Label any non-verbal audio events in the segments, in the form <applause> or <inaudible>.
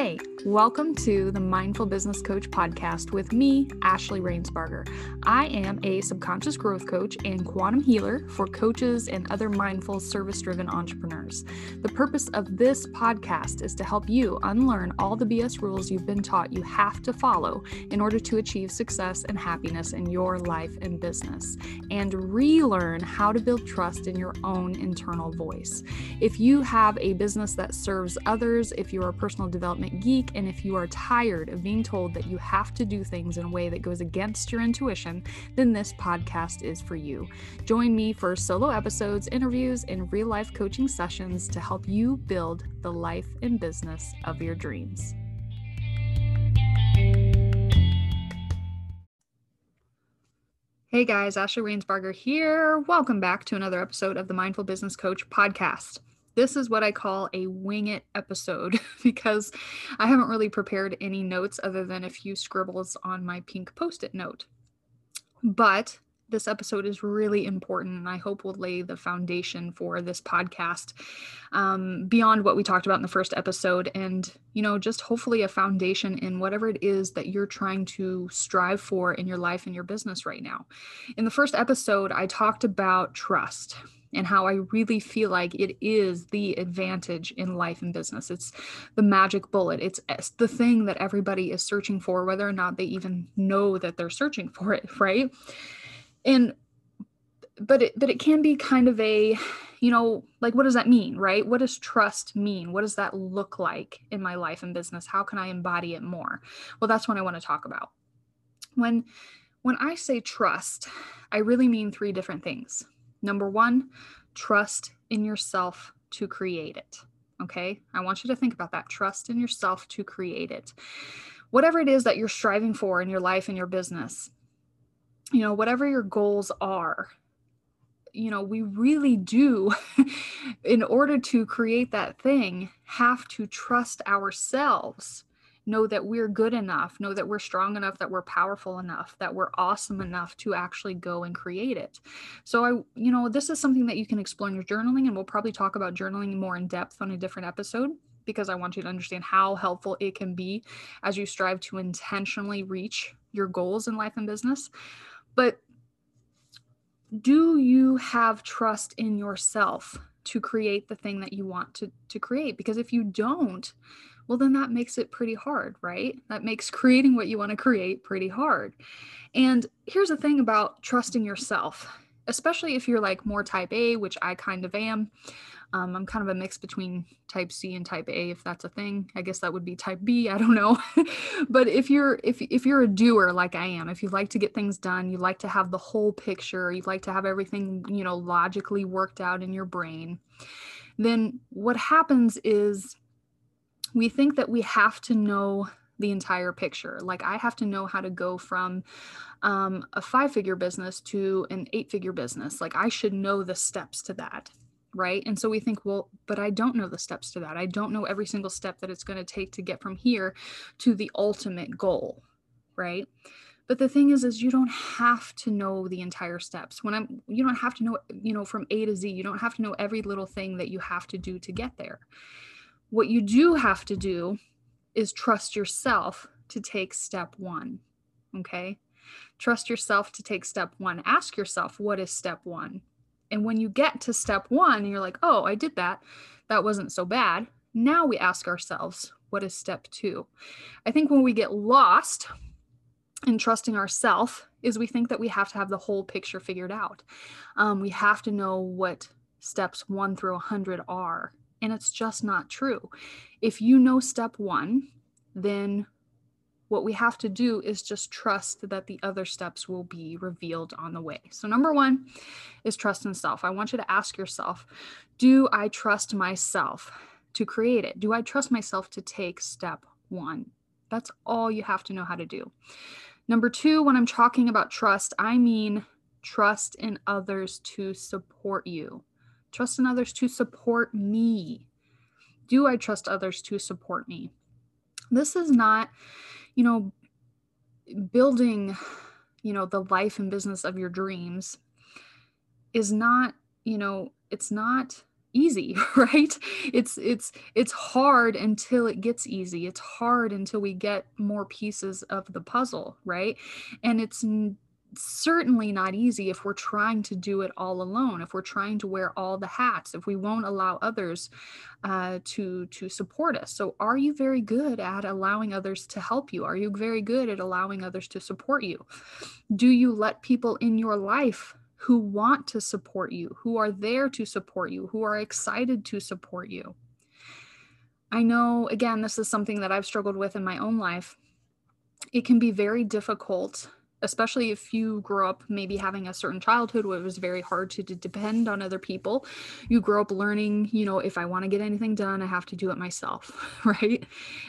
Hey, welcome to the Mindful Business Coach podcast with me, Ashley Rainsbarger. I am a subconscious growth coach and quantum healer for coaches and other mindful, service driven entrepreneurs. The purpose of this podcast is to help you unlearn all the BS rules you've been taught you have to follow in order to achieve success and happiness in your life and business, and relearn how to build trust in your own internal voice. If you have a business that serves others, if you're a personal development development geek, and if you are tired of being told that you have to do things in a way that goes against your intuition, then this podcast is for you. Join me for solo episodes, interviews, and real life coaching sessions to help you build the life and business of your dreams. Hey guys, Ashley Rainsbarger here. Welcome back to another episode of the Mindful Business Coach podcast this is what I call a wing it episode <laughs> because I haven't really prepared any notes other than a few scribbles on my pink post it note. But this episode is really important and I hope will lay the foundation for this podcast um, beyond what we talked about in the first episode. And, you know, just hopefully a foundation in whatever it is that you're trying to strive for in your life and your business right now. In the first episode, I talked about trust and how I really feel like it is the advantage in life and business. It's the magic bullet. It's, the thing that everybody is searching for, whether or not they even know that they're searching for it, <laughs> right? And but it but it can be kind of a you know like what does that mean right what does trust mean what does that look like in my life and business how can i embody it more well that's what i want to talk about when when i say trust i really mean three different things Number one, trust in yourself to create it. Okay. I want you to think about that. Trust in yourself to create it. Whatever it is that you're striving for in your life and your business, you know, whatever your goals are, you know, we really do, <laughs> in order to create that thing, have to trust ourselves know that we're good enough, know that we're strong enough, that we're powerful enough, that we're awesome enough to actually go and create it. So I, you know, this is something that you can explore in your journaling and we'll probably talk about journaling more in depth on a different episode because I want you to understand how helpful it can be as you strive to intentionally reach your goals in life and business. But do you have trust in yourself to create the thing that you want to, to create? Because if you don't, well, then that makes it pretty hard, right? That makes creating what you want to create pretty hard. And here's the thing about trusting yourself, especially if you're like more type A, which I kind of am. Um, I'm kind of a mix between type C and type A, if that's a thing. I guess that would be type B. I don't know. <laughs> but if you're if if you're a doer like I am, if you like to get things done, you like to have the whole picture, you like to have everything you know logically worked out in your brain, then what happens is we think that we have to know the entire picture. Like I have to know how to go from um, a five figure business to an eight figure business. Like I should know the steps to that. Right. And so we think, well, but I don't know the steps to that. I don't know every single step that it's going to take to get from here to the ultimate goal. Right. But the thing is, is you don't have to know the entire steps. When I'm, you don't have to know, you know, from A to Z. You don't have to know every little thing that you have to do to get there. What you do have to do is trust yourself to take step one. Okay. Trust yourself to take step one. Ask yourself, what is step one? And when you get to step one, you're like, oh, I did that. That wasn't so bad. Now we ask ourselves, what is step two? I think when we get lost in trusting ourselves, is we think that we have to have the whole picture figured out. Um, we have to know what steps one through a 100 are and it's just not true. If you know step one, then what we have to do is just trust that the other steps will be revealed on the way. So, number one is trust in self. I want you to ask yourself Do I trust myself to create it? Do I trust myself to take step one? That's all you have to know how to do. Number two, when I'm talking about trust, I mean trust in others to support you. Trust in others to support me. Do I trust others to support me? This is not, you know, building, you know, the life and business of your dreams is not, you know, it's not easy <laughs> right it's it's it's hard until it gets easy it's hard until we get more pieces of the puzzle right and it's certainly not easy if we're trying to do it all alone if we're trying to wear all the hats if we won't allow others uh, to to support us. So are you very good at allowing others to help you? Are you very good at allowing others to support you? Do you let people in your life who want to support you who are there to support you who are excited to support you? I know again this is something that i've struggled with in my own life. It can be very difficult especially if you grow up maybe having a certain childhood where it was very hard to, to depend on other people you grow up learning you know if i want to get anything done i have to do it myself <laughs> right?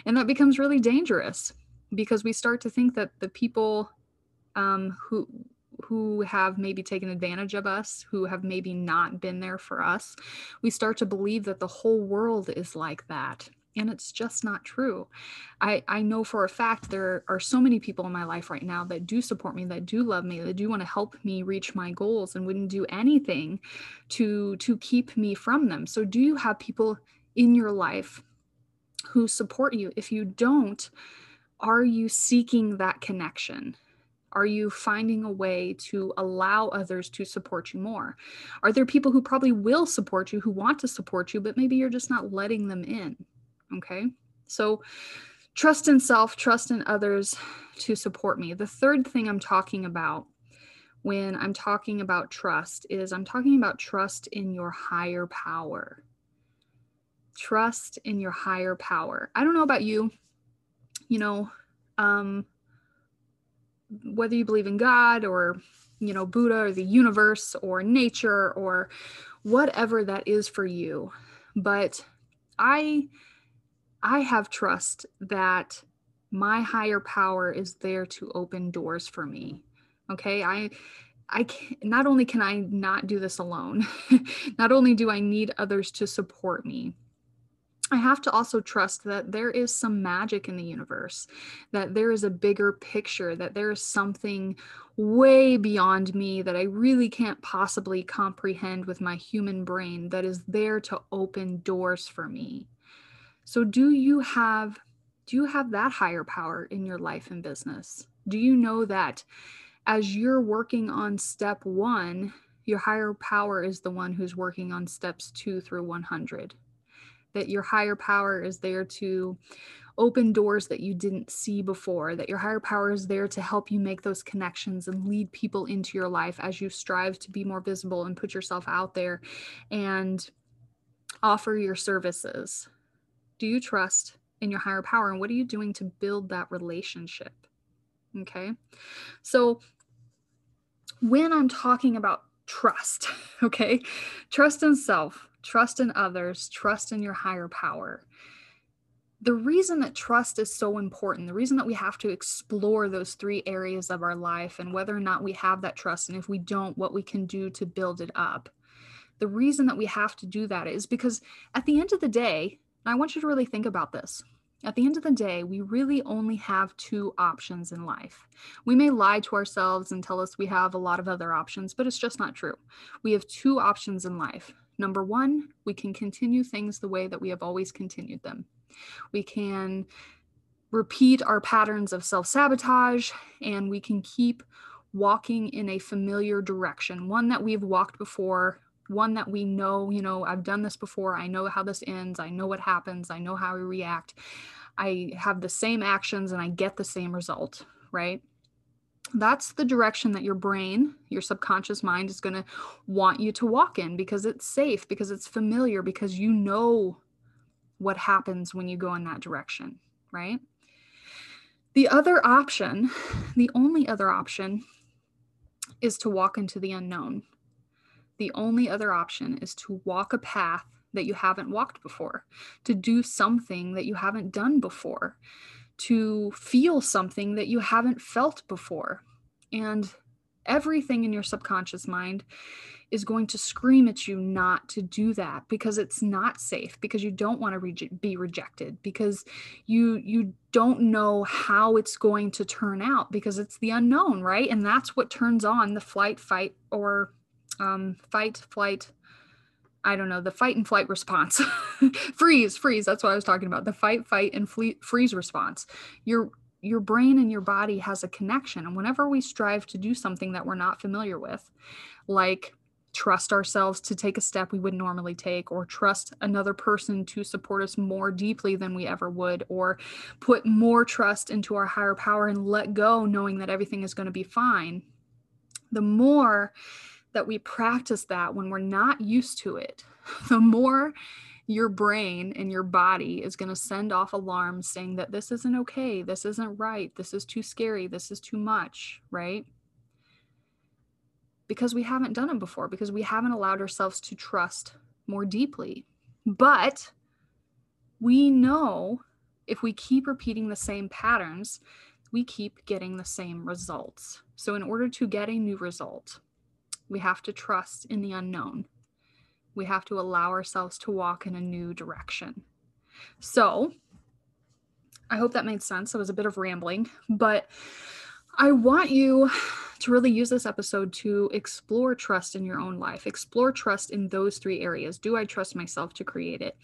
And that becomes really dangerous because we start to think that the people um, who who have maybe taken advantage of us, who have maybe not been there for us, we start to believe that the whole world is like that and it's just not true i i know for a fact there are so many people in my life right now that do support me that do love me that do want to help me reach my goals and wouldn't do anything to to keep me from them so do you have people in your life who support you if you don't are you seeking that connection are you finding a way to allow others to support you more? Are there people who probably will support you, who want to support you, but maybe you're just not letting them in? Okay. So trust in self, trust in others to support me. The third thing I'm talking about when I'm talking about trust is I'm talking about trust in your higher power. Trust in your higher power. I don't know about you, you know, um, whether you believe in God or, you know, Buddha or the universe or nature or whatever that is for you. But I I have trust that my higher power is there to open doors for me. Okay. I, I can, not only can I not do this alone, <laughs> not only do I need others to support me, I have to also trust that there is some magic in the universe, that there is a bigger picture, that there is something way beyond me that I really can't possibly comprehend with my human brain that is there to open doors for me. So do you have do you have that higher power in your life and business? Do you know that as you're working on step 1, your higher power is the one who's working on steps 2 through 100? That your higher power is there to open doors that you didn't see before, that your higher power is there to help you make those connections and lead people into your life as you strive to be more visible and put yourself out there and offer your services do you trust in your higher power and what are you doing to build that relationship okay so when i'm talking about trust <laughs> okay trust in self trust in others trust in your higher power the reason that trust is so important, the reason that we have to explore those three areas of our life and whether or not we have that trust, and if we don't, what we can do to build it up. The reason that we have to do that is because at the end of the day, I want you to really think about this. At the end of the day, we really only have two options in life. We may lie to ourselves and tell us we have a lot of other options, but it's just not true. We have two options in life. Number one, we can continue things the way that we have always continued them. We can repeat our patterns of self sabotage and we can keep walking in a familiar direction, one that we've walked before one that we know, you know, I've done this before. I know how this ends. I know what happens. I know how we react. I have the same actions and I get the same result, right? That's the direction that your brain, your subconscious mind is going to want you to walk in because it's safe, because it's familiar, because you know what happens when you go in that direction, right? The other option, the only other option, is to walk into the unknown the only other option is to walk a path that you haven't walked before, to do something that you haven't done before, to feel something that you haven't felt before. And everything in your subconscious mind is going to scream at you not to do that because it's not safe because you don't want to re- be rejected because you you don't know how it's going to turn out because it's the unknown right and that's what turns on the flight fight or um, fight, flight, I don't know, the fight and flight response. <laughs> freeze, freeze. That's what I was talking about. The fight, fight, and freeze response. Your your brain and your body has a connection. And whenever we strive to do something that we're not familiar with, like trust ourselves to take a step we would normally take, or trust another person to support us more deeply than we ever would, or put more trust into our higher power and let go, knowing that everything is going to be fine, the more that we practice that when we're not used to it, <laughs> the more your brain and your body is going to send off alarms saying that this isn't okay, this isn't right, this is too scary, this is too much, right? Because we haven't done it before, because we haven't allowed ourselves to trust more deeply. But we know if we keep repeating the same patterns, we keep getting the same results. So, in order to get a new result, we have to trust in the unknown. We have to allow ourselves to walk in a new direction. So, I hope that made sense. It was a bit of rambling, but I want you to really use this episode to explore trust in your own life. Explore trust in those three areas. Do I trust myself to create it?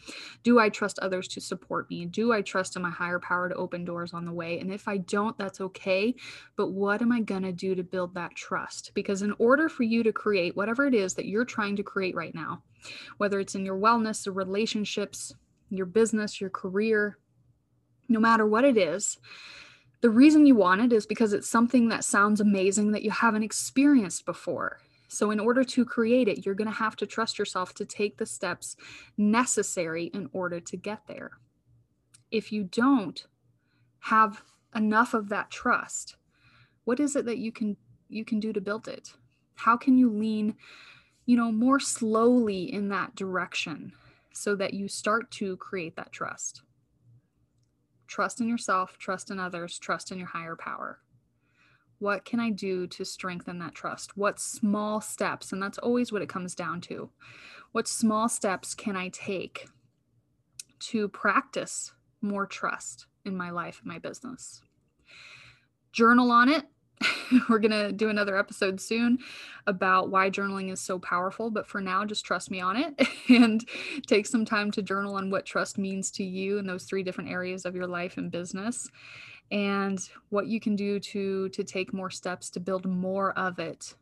Do I trust others to support me? Do I trust in my higher power to open doors on the way? And if I don't, that's okay. But what am I going to do to build that trust? Because in order for you to create whatever it is that you're trying to create right now, whether it's in your wellness, the relationships, your business, your career, no matter what it is, the reason you want it is because it's something that sounds amazing that you haven't experienced before. So, in order to create it, you're going to have to trust yourself to take the steps necessary in order to get there. If you don't have enough of that trust, what is it that you can you can do to build it? How can you lean, you know, more slowly in that direction so that you start to create that trust? Trust in yourself, trust in others, trust in your higher power. What can I do to strengthen that trust? What small steps, and that's always what it comes down to. What small steps can I take to practice more trust in my life and my business? Journal on it, <laughs> we're going to do another episode soon about why journaling is so powerful. But for now, just trust me on it <laughs> and take some time to journal on what trust means to you in those three different areas of your life and business and what you can do to to take more steps to build more of it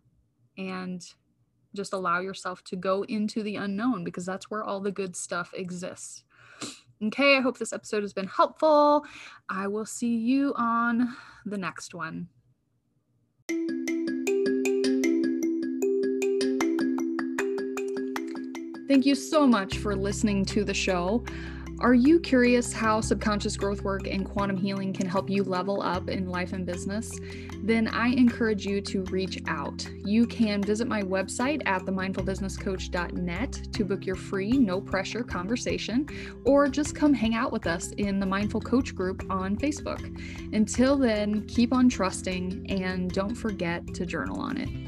and just allow yourself to go into the unknown because that's where all the good stuff exists. Okay, I hope this episode has been helpful. I will see you on the next one. Thank you so much for listening to the show. Are you curious how subconscious growth work and quantum healing can help you level up in life and business? Then I encourage you to reach out. You can visit my website at themindfulbusinesscoach.net to book your free, no pressure conversation, or just come hang out with us in the Mindful Coach group on Facebook. Until then, keep on trusting and don't forget to journal on it.